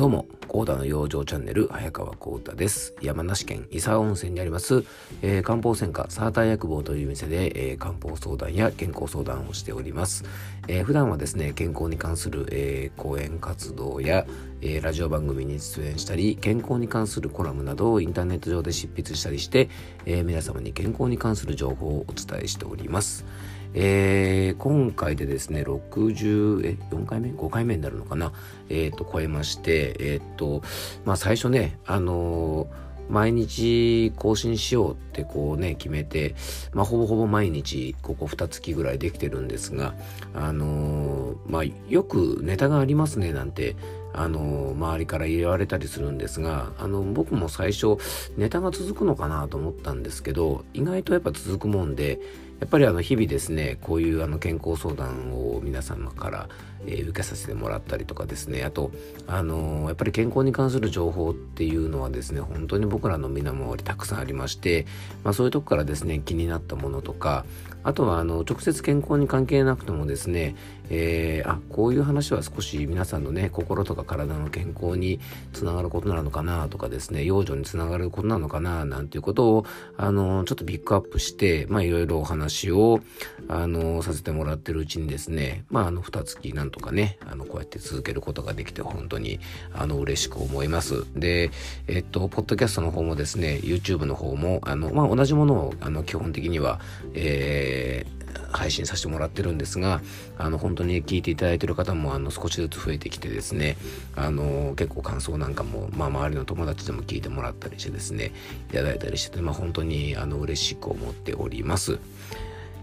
どうも、コーダの養生チャンネル、早川コーダです。山梨県伊佐温泉にあります、えー、漢方専科サーター薬房という店で、えー、漢方相談や健康相談をしております。えー、普段はですね、健康に関する、えー、講演活動や、えー、ラジオ番組に出演したり、健康に関するコラムなどをインターネット上で執筆したりして、えー、皆様に健康に関する情報をお伝えしております。えー、今回でですね、60、え、4回目 ?5 回目になるのかな？えっ、ー、と、超えまして、えっ、ー、と、まあ最初ね、あの毎日更新しようってこうね、決めて、まあほぼほぼ毎日ここ2月ぐらいできてるんですが、あのまあよくネタがありますねなんてあの周りから言われたりするんですがあの僕も最初ネタが続くのかなと思ったんですけど意外とやっぱ続くもんでやっぱりあの日々ですねこういうあの健康相談を皆様から、えー、受けさせてもらったりとかですねあとあのー、やっぱり健康に関する情報っていうのはですね本当に僕らの身の回りたくさんありまして、まあ、そういうとこからですね気になったものとかあとはあの直接健康に関係なくてもですね、えー、あこういう話は少し皆さんのね心とか体の健康につながることなのかなとかですね養生につながることなのかななんていうことをあのちょっとピックアップしてまあいろいろお話をあのさせてもらってるうちにですねまああの二月なんとかねあのこうやって続けることができて本当にあの嬉しく思います。でえっとポッドキャストの方もですね YouTube の方もあのまあ同じものをあの基本的にはえーえー、配信させてもらってるんですが、あの、本当に聞いていただいてる方も、あの、少しずつ増えてきてですね、あの、結構感想なんかも、まあ、周りの友達でも聞いてもらったりしてですね、いただいたりしてて、まあ、本当に、あの、嬉しく思っております。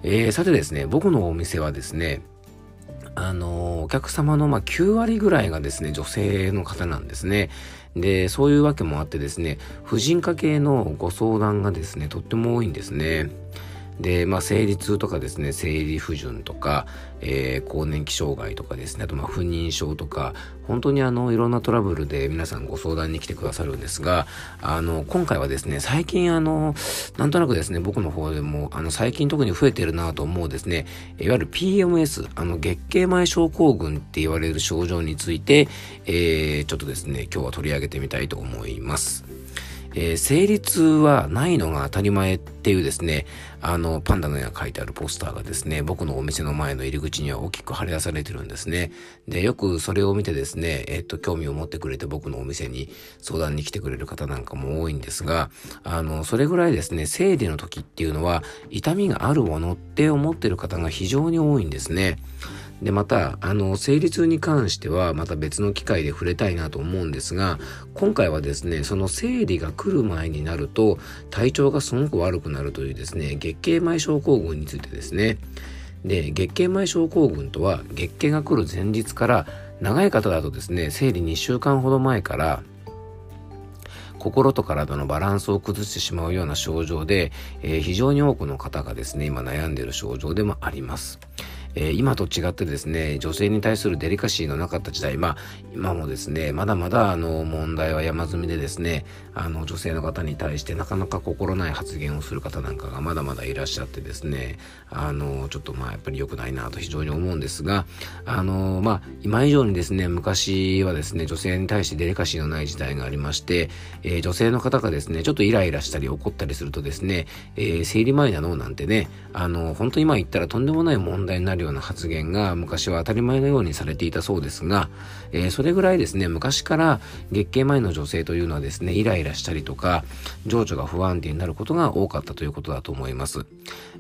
えー、さてですね、僕のお店はですね、あの、お客様のまあ9割ぐらいがですね、女性の方なんですね。で、そういうわけもあってですね、婦人科系のご相談がですね、とっても多いんですね。で、まあ、生理痛とかですね、生理不順とか、えー、更年期障害とかですね、あとまあ不妊症とか、本当にあの、いろんなトラブルで皆さんご相談に来てくださるんですが、あの、今回はですね、最近あの、なんとなくですね、僕の方でも、あの、最近特に増えてるなと思うですね、いわゆる PMS、あの、月経前症候群って言われる症状について、えー、ちょっとですね、今日は取り上げてみたいと思います。えー、生理痛はないのが当たり前っていうですね、あの、パンダの絵が書いてあるポスターがですね、僕のお店の前の入り口には大きく貼り出されてるんですね。で、よくそれを見てですね、えっと、興味を持ってくれて僕のお店に相談に来てくれる方なんかも多いんですが、あの、それぐらいですね、生理の時っていうのは痛みがあるものって思ってる方が非常に多いんですね。で、また、あの、生理痛に関しては、また別の機会で触れたいなと思うんですが、今回はですね、その生理が来る前になると、体調がすごく悪くなるというですね、月経前症候群についてですね。で、月経前症候群とは、月経が来る前日から、長い方だとですね、生理2週間ほど前から、心と体のバランスを崩してしまうような症状で、えー、非常に多くの方がですね、今悩んでいる症状でもあります。えー、今と違ってですね、女性に対するデリカシーのなかった時代、まあ、今もですね、まだまだあの問題は山積みでですね、あの女性の方に対してなかなか心ない発言をする方なんかがまだまだいらっしゃってですね、あの、ちょっとまあやっぱり良くないなと非常に思うんですが、あの、まあ、今以上にですね、昔はですね、女性に対してデリカシーのない時代がありまして、えー、女性の方がですね、ちょっとイライラしたり怒ったりするとですね、えー、生理前なのなんてね、あの、本当今言ったらとんでもない問題になるよような発言が昔は当たり前のようにされていたそうですが、えー、それぐらいですね、昔から月経前の女性というのはですね、イライラしたりとか、情緒が不安定になることが多かったということだと思います。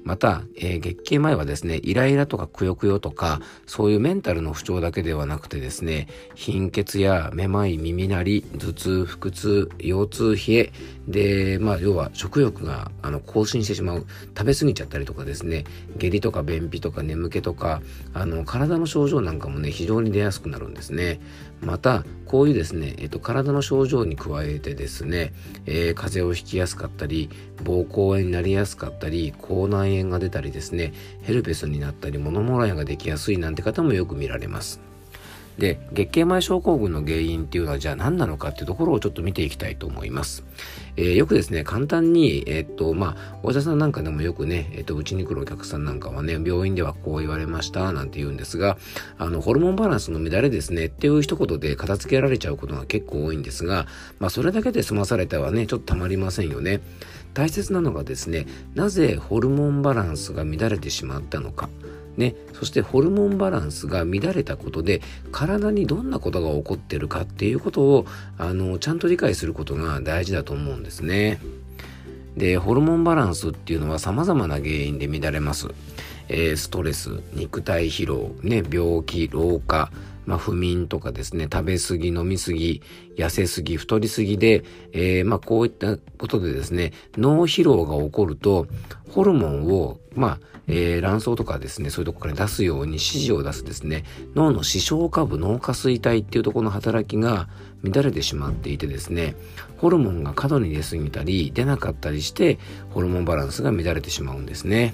また、えー、月経前はですね、イライラとかくよくよとか、そういうメンタルの不調だけではなくてですね、貧血やめまい、耳鳴り、頭痛、腹痛、腰痛、冷え、で、まあ、要は食欲が、あの、更新してしまう。食べ過ぎちゃったりとかですね、下痢とか便秘とか眠気とか、あの、体の症状なんかもね、非常に出やすくなるんですね。また、こういうですね、えっと、体の症状に加えてですね、えー、風邪をひきやすかったり、膀胱炎になりやすかったり、口内炎が出たりですね、ヘルペスになったり、物もらいができやすいなんて方もよく見られます。で、月経前症候群の原因っていうのはじゃあ何なのかっていうところをちょっと見ていきたいと思います。えー、よくですね、簡単に、えー、っと、まあ、お医者さんなんかでもよくね、えー、っと、うちに来るお客さんなんかはね、病院ではこう言われました、なんて言うんですが、あの、ホルモンバランスの乱れですね、っていう一言で片付けられちゃうことが結構多いんですが、まあ、それだけで済まされてはね、ちょっとたまりませんよね。大切なのがですね、なぜホルモンバランスが乱れてしまったのか。ね、そしてホルモンバランスが乱れたことで体にどんなことが起こってるかっていうことをあのちゃんと理解することが大事だと思うんですね。で、ホルモンバランスっていうのは様々な原因で乱れます。えー、ストレス、肉体疲労、ね、病気、老化、まあ、不眠とかですね、食べ過ぎ、飲み過ぎ、痩せすぎ、太りすぎで、えー、まあ、こういったことでですね、脳疲労が起こると、ホルモンを、まあ、えー、卵巣とかですね、そういうとこから出すように指示を出すですね、脳の視床下部脳下垂体っていうところの働きが乱れてしまっていてですね、ホルモンが過度に出すぎたり、出なかったりして、ホルモンバランスが乱れてしまうんですね。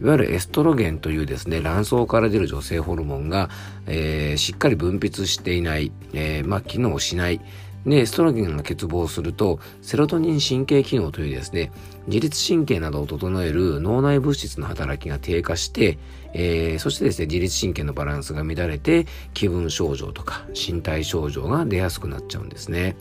いわゆるエストロゲンというですね、卵巣から出る女性ホルモンが、えー、しっかり分泌していない、えー、まあ、機能しない。で、エストロゲンが欠乏すると、セロトニン神経機能というですね、自律神経などを整える脳内物質の働きが低下して、えー、そしてですね、自律神経のバランスが乱れて、気分症状とか身体症状が出やすくなっちゃうんですね。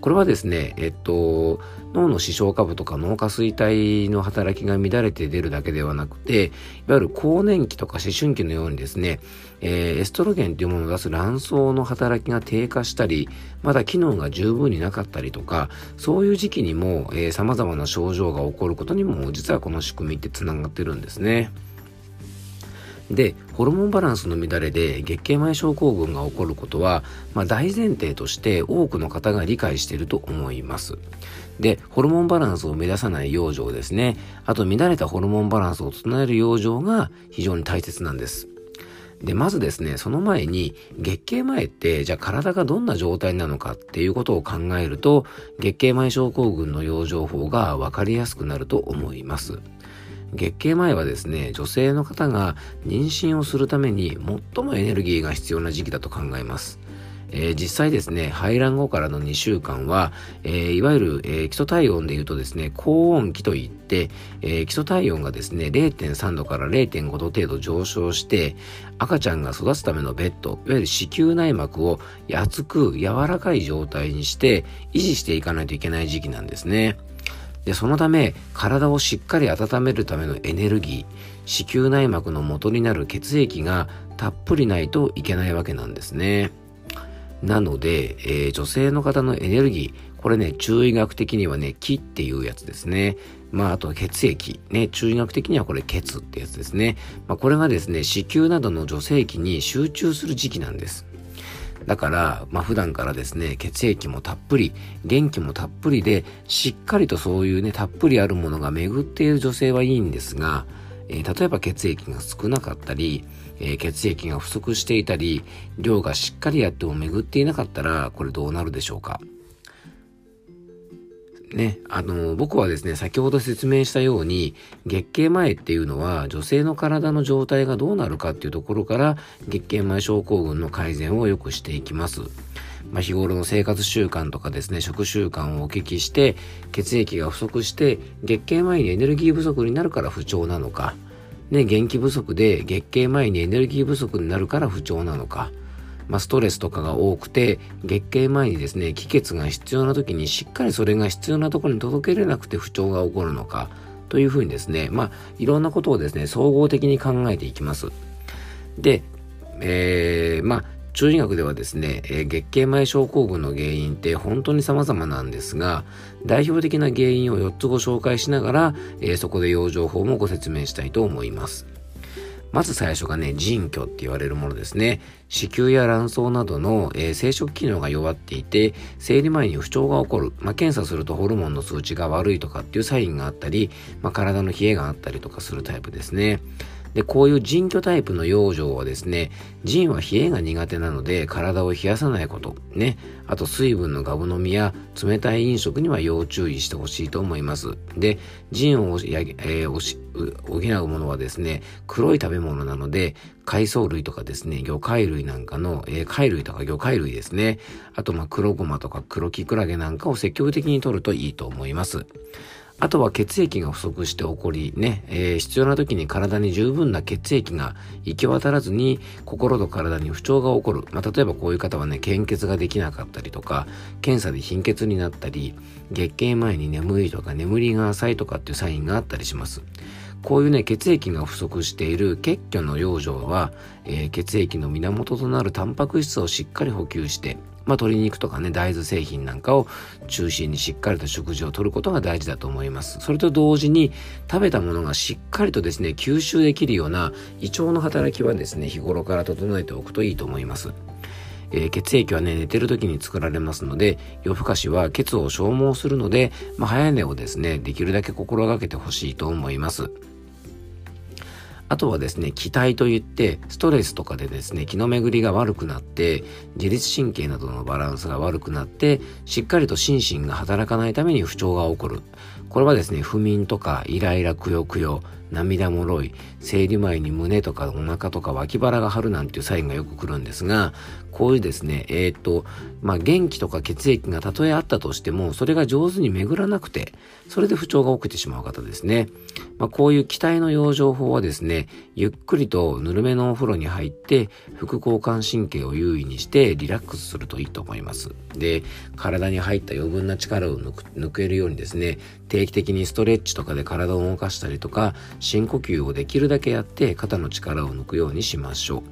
これはですね、えっと、脳の視床下部とか脳下垂体の働きが乱れて出るだけではなくて、いわゆる更年期とか思春期のようにですね、えー、エストロゲンというものを出す卵巣の働きが低下したり、まだ機能が十分になかったりとか、そういう時期にも、えー、様々な症状が起こることにも、実はこの仕組みって繋がってるんですね。で、ホルモンバランスの乱れで月経前症候群が起こることは、まあ、大前提として多くの方が理解していると思います。で、ホルモンバランスを乱さない養生ですね。あと乱れたホルモンバランスを整える養生が非常に大切なんです。で、まずですね、その前に、月経前って、じゃあ体がどんな状態なのかっていうことを考えると、月経前症候群の養生法がわかりやすくなると思います。月経前はですね、女性の方が妊娠をするために最もエネルギーが必要な時期だと考えます。えー、実際ですね、排卵後からの2週間は、えー、いわゆる、えー、基礎体温で言うとですね、高温期といって、え基礎体温がですね、0.3度から0.5度程度上昇して、赤ちゃんが育つためのベッド、いわゆる子宮内膜を厚く柔らかい状態にして維持していかないといけない時期なんですね。で、そのため、体をしっかり温めるためのエネルギー、子宮内膜の元になる血液がたっぷりないといけないわけなんですね。なので、えー、女性の方のエネルギー、これね、中医学的にはね、気っていうやつですね。まあ、あと血液。ね、中医学的にはこれ血ってやつですね。まあ、これがですね、子宮などの女性器に集中する時期なんです。だから、まあ普段からですね、血液もたっぷり、元気もたっぷりで、しっかりとそういうね、たっぷりあるものが巡っている女性はいいんですが、えー、例えば血液が少なかったり、えー、血液が不足していたり、量がしっかりやっても巡っていなかったら、これどうなるでしょうか？ね、あの、僕はですね、先ほど説明したように、月経前っていうのは、女性の体の状態がどうなるかっていうところから、月経前症候群の改善を良くしていきます。まあ、日頃の生活習慣とかですね、食習慣をお聞きして、血液が不足して、月経前にエネルギー不足になるから不調なのか、ね、元気不足で月経前にエネルギー不足になるから不調なのか、まあ、ストレスとかが多くて、月経前にですね、気血が必要な時にしっかりそれが必要なところに届けれなくて不調が起こるのか、というふうにですね、まあ、いろんなことをですね、総合的に考えていきます。で、えー、まあ、中医学ではですね、えー、月経前症候群の原因って本当に様々なんですが、代表的な原因を4つご紹介しながら、えー、そこで養生法もご説明したいと思います。まず最初がね、腎虚って言われるものですね。子宮や卵巣などの、えー、生殖機能が弱っていて、生理前に不調が起こる。まあ、検査するとホルモンの数値が悪いとかっていうサインがあったり、まあ、体の冷えがあったりとかするタイプですね。で、こういう腎虚タイプの養生はですね、腎は冷えが苦手なので体を冷やさないこと、ね。あと水分のガブ飲みや冷たい飲食には要注意してほしいと思います。で、腎をや、えー、補うものはですね、黒い食べ物なので、海藻類とかですね、魚介類なんかの、えー、貝類とか魚介類ですね。あと、まあ、黒ごまとか黒キクラゲなんかを積極的に摂るといいと思います。あとは血液が不足して起こりね、えー、必要な時に体に十分な血液が行き渡らずに心と体に不調が起こる。まあ、例えばこういう方はね、献血ができなかったりとか、検査で貧血になったり、月経前に眠いとか眠りが浅いとかっていうサインがあったりします。こういうね、血液が不足している血虚の養生は、えー、血液の源となるタンパク質をしっかり補給して、まあ、鶏肉とかね、大豆製品なんかを中心にしっかりと食事をとることが大事だと思います。それと同時に、食べたものがしっかりとですね、吸収できるような胃腸の働きはですね、日頃から整えておくといいと思います。えー、血液はね、寝てる時に作られますので、夜更かしは血を消耗するので、まあ、早寝をですね、できるだけ心がけてほしいと思います。あとはですね、気体といって、ストレスとかでですね、気の巡りが悪くなって、自律神経などのバランスが悪くなって、しっかりと心身が働かないために不調が起こる。これはですね、不眠とか、イライラ、くよくよ、涙もろい、生理前に胸とかお腹とか脇腹が張るなんていうサインがよく来るんですが、こういうですね、えっ、ー、と、まあ、元気とか血液がたとえあったとしても、それが上手に巡らなくて、それで不調が起きてしまう方ですね。まあ、こういう気体の養生法はですね、ゆっくりとぬるめのお風呂に入って、副交感神経を優位にしてリラックスするといいと思います。で、体に入った余分な力を抜けるようにですね、定期的にストレッチとかで体を動かしたりとか、深呼吸をできるだけやって肩の力を抜くようにしましょう。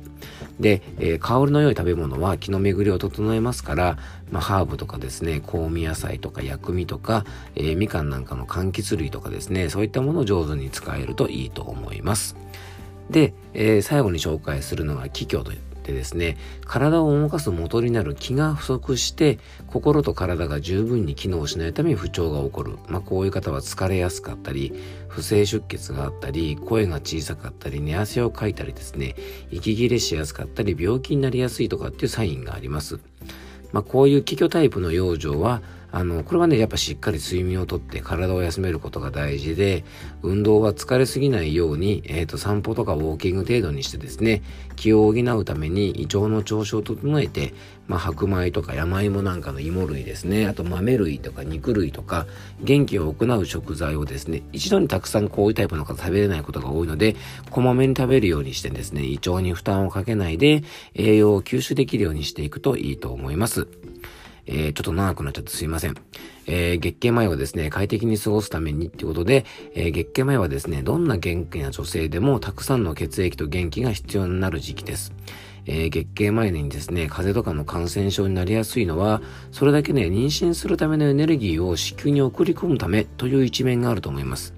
で、えー、香りの良い食べ物は気の巡りを整えますから、まあ、ハーブとかですね、香味野菜とか薬味とか、えー、みかんなんかの柑橘類とかですね、そういったものを上手に使えるといいと思います。で、えー、最後に紹介するのが気虚というってですね、体を動かす元になる気が不足して、心と体が十分に機能しないために不調が起こる。まあ、こういう方は疲れやすかったり、不正出血があったり、声が小さかったり、寝汗をかいたりですね、息切れしやすかったり、病気になりやすいとかっていうサインがあります。まあ、こういう気虚タイプの養生は、あの、これはね、やっぱしっかり睡眠をとって体を休めることが大事で、運動は疲れすぎないように、えっ、ー、と、散歩とかウォーキング程度にしてですね、気を補うために胃腸の調子を整えて、まあ、白米とか山芋なんかの芋類ですね、あと豆類とか肉類とか、元気を行う食材をですね、一度にたくさんこういうタイプの方食べれないことが多いので、こまめに食べるようにしてですね、胃腸に負担をかけないで、栄養を吸収できるようにしていくといいと思います。えー、ちょっと長くなっちゃってすいません。えー、月経前はですね、快適に過ごすためにっていうことで、えー、月経前はですね、どんな元気な女性でもたくさんの血液と元気が必要になる時期です。えー、月経前にですね、風邪とかの感染症になりやすいのは、それだけね、妊娠するためのエネルギーを子宮に送り込むためという一面があると思います。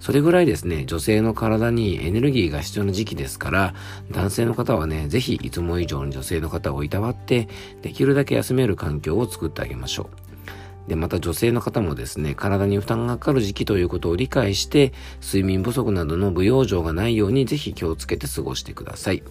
それぐらいですね、女性の体にエネルギーが必要な時期ですから、男性の方はね、ぜひいつも以上に女性の方をいたわって、できるだけ休める環境を作ってあげましょう。で、また女性の方もですね、体に負担がかかる時期ということを理解して、睡眠不足などの不養生がないようにぜひ気をつけて過ごしてください。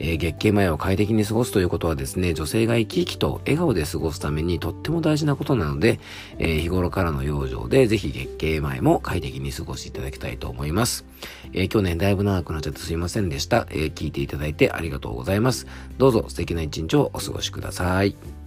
えー、月経前を快適に過ごすということはですね、女性が生き生きと笑顔で過ごすためにとっても大事なことなので、えー、日頃からの養生でぜひ月経前も快適に過ごしていただきたいと思います。えー、去年だいぶ長くなっちゃってすいませんでした。え聞いていただいてありがとうございます。どうぞ素敵な一日をお過ごしください。